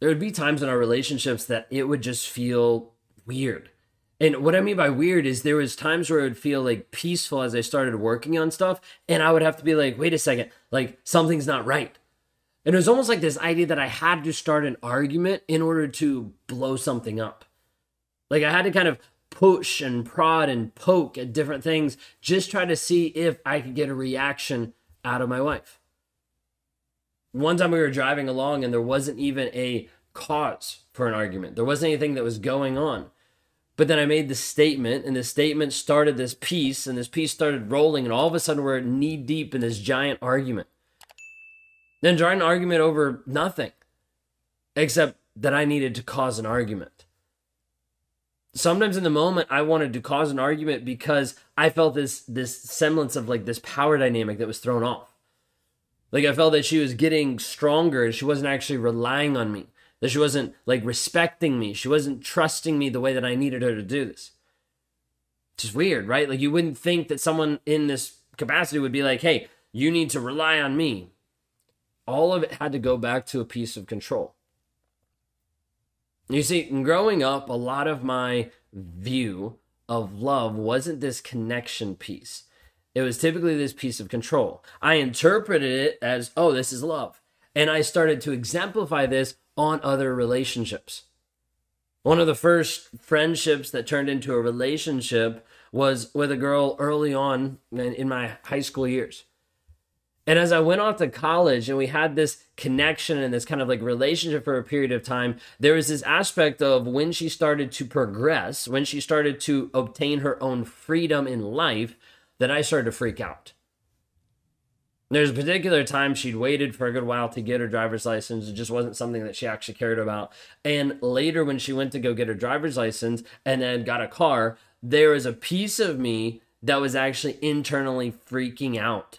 there would be times in our relationships that it would just feel weird. And what I mean by weird is there was times where it would feel like peaceful as I started working on stuff, and I would have to be like, wait a second, like something's not right. And it was almost like this idea that I had to start an argument in order to blow something up. Like I had to kind of push and prod and poke at different things, just try to see if I could get a reaction out of my wife. One time we were driving along and there wasn't even a cause for an argument. There wasn't anything that was going on. But then I made the statement, and the statement started this piece, and this piece started rolling, and all of a sudden we're knee deep in this giant argument. Then giant argument over nothing, except that I needed to cause an argument sometimes in the moment I wanted to cause an argument because I felt this this semblance of like this power dynamic that was thrown off. Like I felt that she was getting stronger and she wasn't actually relying on me. That she wasn't like respecting me. She wasn't trusting me the way that I needed her to do this. Just weird, right? Like you wouldn't think that someone in this capacity would be like, "Hey, you need to rely on me." All of it had to go back to a piece of control. You see, growing up, a lot of my view of love wasn't this connection piece. It was typically this piece of control. I interpreted it as, oh, this is love. And I started to exemplify this on other relationships. One of the first friendships that turned into a relationship was with a girl early on in my high school years. And as I went off to college and we had this connection and this kind of like relationship for a period of time, there was this aspect of when she started to progress, when she started to obtain her own freedom in life, that I started to freak out. There's a particular time she'd waited for a good while to get her driver's license. It just wasn't something that she actually cared about. And later, when she went to go get her driver's license and then got a car, there was a piece of me that was actually internally freaking out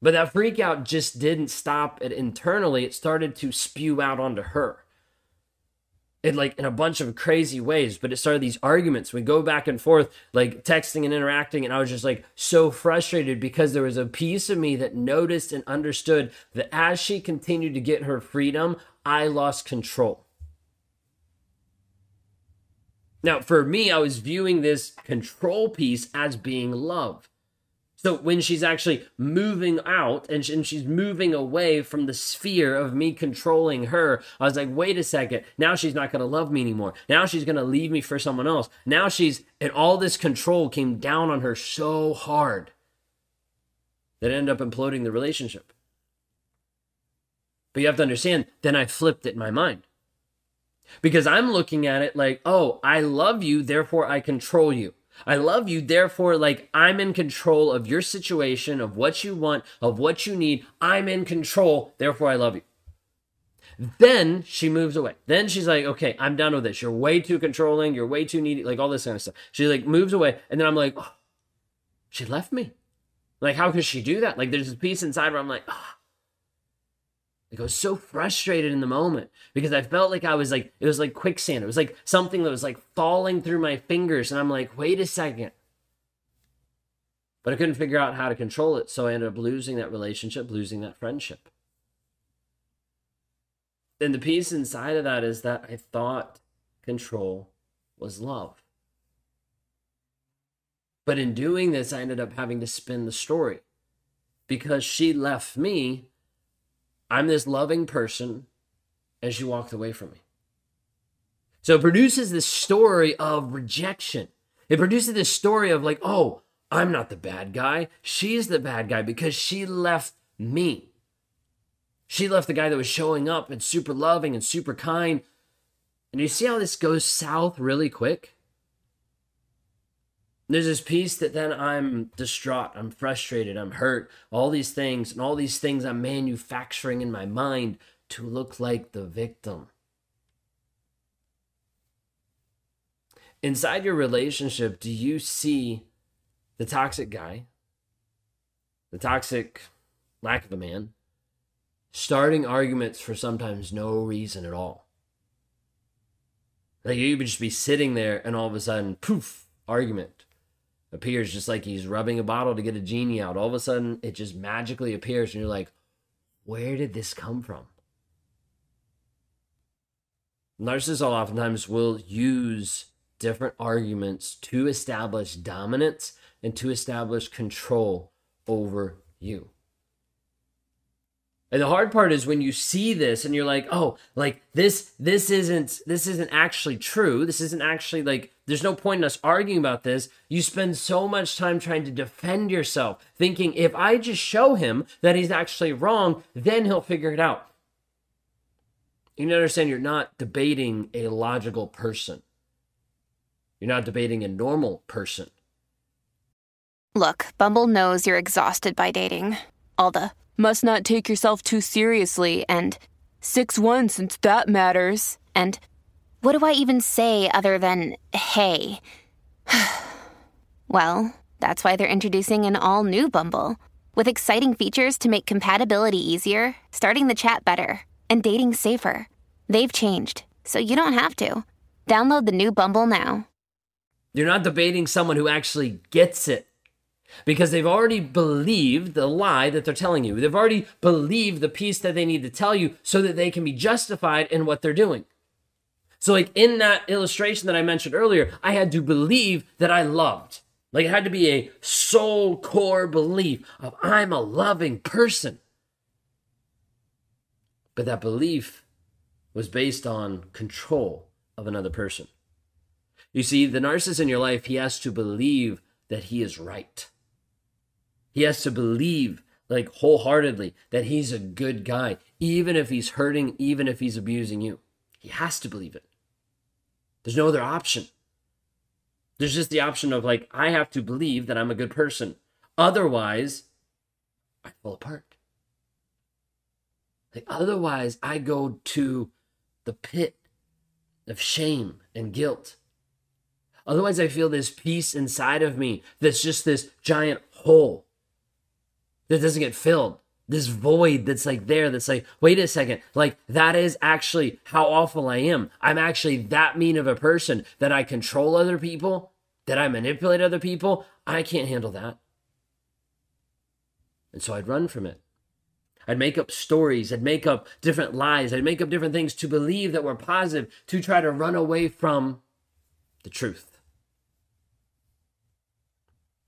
But that freak out just didn't stop it internally. It started to spew out onto her. It like in a bunch of crazy ways, but it started these arguments. We go back and forth, like texting and interacting, and I was just like so frustrated because there was a piece of me that noticed and understood that as she continued to get her freedom, I lost control. Now, for me, I was viewing this control piece as being love. So when she's actually moving out and, she's moving away from the sphere of me controlling her, I was like, wait a second. Now she's not going to love me anymore. Now she's going to leave me for someone else. Now she's, and all this control came down on her so hard that ended up imploding the relationship. But you have to understand, then I flipped it in my mind. Because I'm looking at it like, oh, I love you, therefore I control you. I love you, therefore, like I'm in control of your situation, of what you want, of what you need. I'm in control, therefore, I love you. Then she moves away. Then she's like, okay, I'm done with this. You're way too controlling. You're way too needy. Like all this kind of stuff. She like moves away. And then I'm like, oh, she left me. Like, how could she do that? Like, there's a piece inside where I'm like, oh, like I was so frustrated in the moment because I felt like I was like it was like quicksand. It was like something that was like falling through my fingers, and I'm like, wait a second. But I couldn't figure out how to control it, so I ended up losing that relationship, losing that friendship. And the piece inside of that is that I thought control was love. But in doing this, I ended up having to spin the story because she left me I'm this loving person, and she walked away from me. So it produces this story of rejection. It produces this story of like, oh, I'm not the bad guy. She's the bad guy because she left me. She left the guy that was showing up and super loving and super kind. And you see how this goes south really quick? There's this piece that then I'm distraught, I'm frustrated, I'm hurt, all these things, and all these things I'm manufacturing in my mind to look like the victim. Inside your relationship, do you see the toxic guy, the toxic lack of a man, starting arguments for sometimes no reason at all? Like you would just be sitting there and all of a sudden, poof, argument appears just like he's rubbing a bottle to get a genie out. All of a sudden, it just magically appears, and you're like, where did this come from? Narcissists oftentimes will use different arguments to establish dominance and to establish control over you. And the hard part is when you see this and you're like, "Oh, like this this isn't this isn't actually true. This isn't actually like there's no point in us arguing about this." You spend so much time trying to defend yourself, thinking if I just show him that he's actually wrong, then he'll figure it out. You need to understand you're not debating a logical person. You're not debating a normal person. Look, Bumble knows you're exhausted by dating. All the must not take yourself too seriously and 6 1 since that matters. And what do I even say other than hey? well, that's why they're introducing an all new Bumble with exciting features to make compatibility easier, starting the chat better, and dating safer. They've changed, so you don't have to. Download the new Bumble now. You're not debating someone who actually gets it because they've already believed the lie that they're telling you. They've already believed the piece that they need to tell you so that they can be justified in what they're doing. So, like in that illustration that I mentioned earlier, I had to believe that I loved. Like it had to be a soul core belief of I'm a loving person. But that belief was based on control of another person. You see, the narcissist in your life, he has to believe that he is right. He has to believe, like wholeheartedly, that he's a good guy, even if he's hurting, even if he's abusing you. He has to believe it. There's no other option. There's just the option of, like, I have to believe that I'm a good person. Otherwise, I fall apart. Like, otherwise, I go to the pit of shame and guilt. Otherwise, I feel this peace inside of me that's just this giant hole that doesn't get filled. This void that's like there, that's like, wait a second, like that is actually how awful I am. I'm actually that mean of a person that I control other people, that I manipulate other people. I can't handle that. And so I'd run from it. I'd make up stories. I'd make up different lies. I'd make up different things to believe that were positive to try to run away from the truth.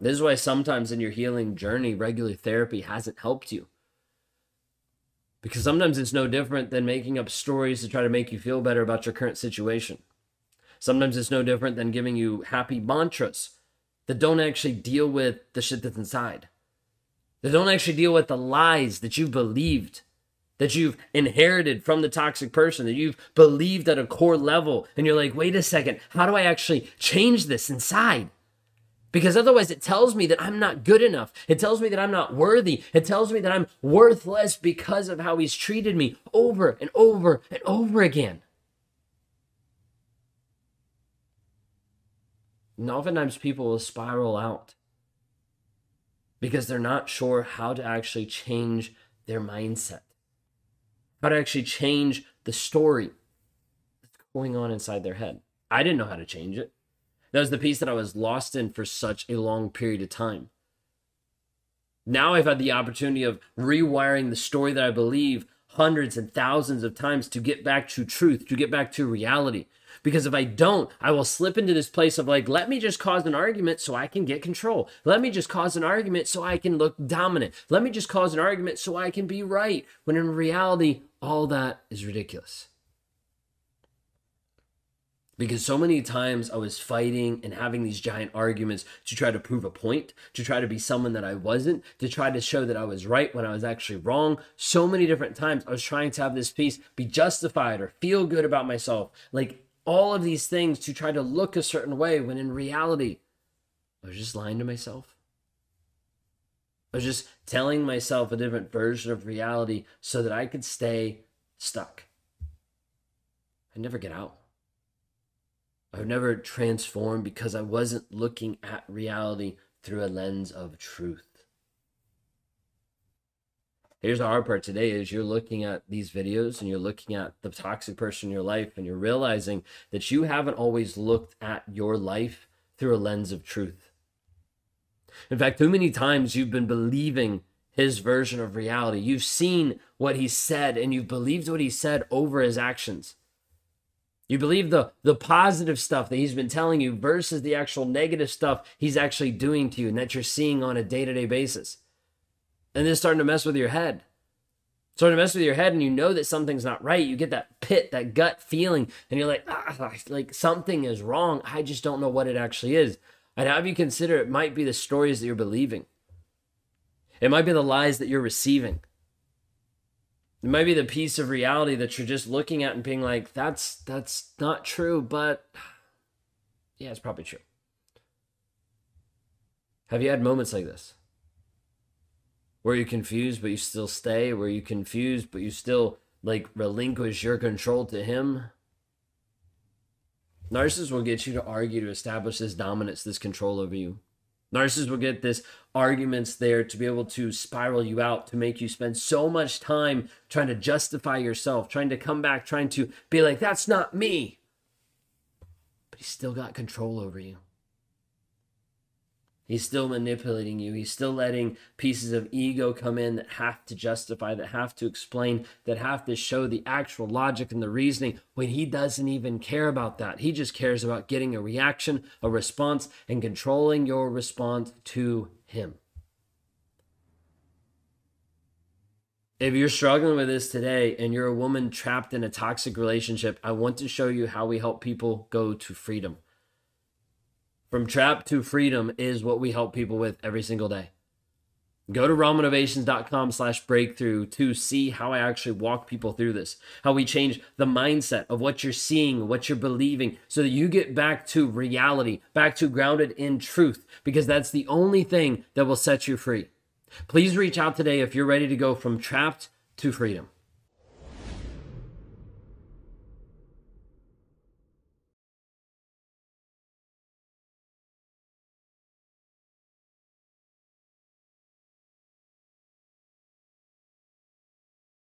This is why sometimes in your healing journey, regular therapy hasn't helped you. Because sometimes it's no different than making up stories to try to make you feel better about your current situation. Sometimes it's no different than giving you happy mantras that don't actually deal with the shit that's inside. That don't actually deal with the lies that you've believed, that you've inherited from the toxic person, that you've believed at a core level. And you're like, wait a second, how do I actually change this inside? Because otherwise, it tells me that I'm not good enough. It tells me that I'm not worthy. It tells me that I'm worthless because of how he's treated me over and over and over again. And oftentimes, people will spiral out because they're not sure how to actually change their mindset, how to actually change the story that's going on inside their head. I didn't know how to change it. That was the piece that I was lost in for such a long period of time. Now I've had the opportunity of rewiring the story that I believe hundreds and thousands of times to get back to truth, to get back to reality. Because if I don't, I will slip into this place of like, let me just cause an argument so I can get control. Let me just cause an argument so I can look dominant. Let me just cause an argument so I can be right. When in reality, all that is ridiculous because so many times I was fighting and having these giant arguments to try to prove a point, to try to be someone that I wasn't, to try to show that I was right when I was actually wrong. So many different times I was trying to have this piece be justified or feel good about myself. Like all of these things to try to look a certain way when in reality, I was just lying to myself. I was just telling myself a different version of reality so that I could stay stuck. I'd never get out. I would never transform because I wasn't looking at reality through a lens of truth. Here's the hard part today is you're looking at these videos and you're looking at the toxic person in your life and you're realizing that you haven't always looked at your life through a lens of truth. In fact, too many times you've been believing his version of reality. You've seen what he said and you've believed what he said over his actions. You believe the, the positive stuff that he's been telling you versus the actual negative stuff he's actually doing to you and that you're seeing on a day to day basis. And then starting to mess with your head. Starting to mess with your head, and you know that something's not right. You get that pit, that gut feeling, and you're like, ah, like something is wrong. I just don't know what it actually is. I'd have you consider it might be the stories that you're believing. It might be the lies that you're receiving. It might be the piece of reality that you're just looking at and being like, that's that's not true, but yeah, it's probably true. Have you had moments like this? Where you're confused but you still stay, where you're confused but you still like relinquish your control to him? Narcissists will get you to argue to establish this dominance, this control over you. Narcissists will get this arguments there to be able to spiral you out, to make you spend so much time trying to justify yourself, trying to come back, trying to be like, that's not me. But he's still got control over you. He's still manipulating you. He's still letting pieces of ego come in that have to justify, that have to explain, that have to show the actual logic and the reasoning when he doesn't even care about that. He just cares about getting a reaction, a response, and controlling your response to him. If you're struggling with this today and you're a woman trapped in a toxic relationship, I want to show you how we help people go to freedom. From trap to freedom is what we help people with every single day. Go to rawmotivations.com slash breakthrough to see how I actually walk people through this, how we change the mindset of what you're seeing, what you're believing, so that you get back to reality, back to grounded in truth, because that's the only thing that will set you free. Please reach out today if you're ready to go from trapped to freedom.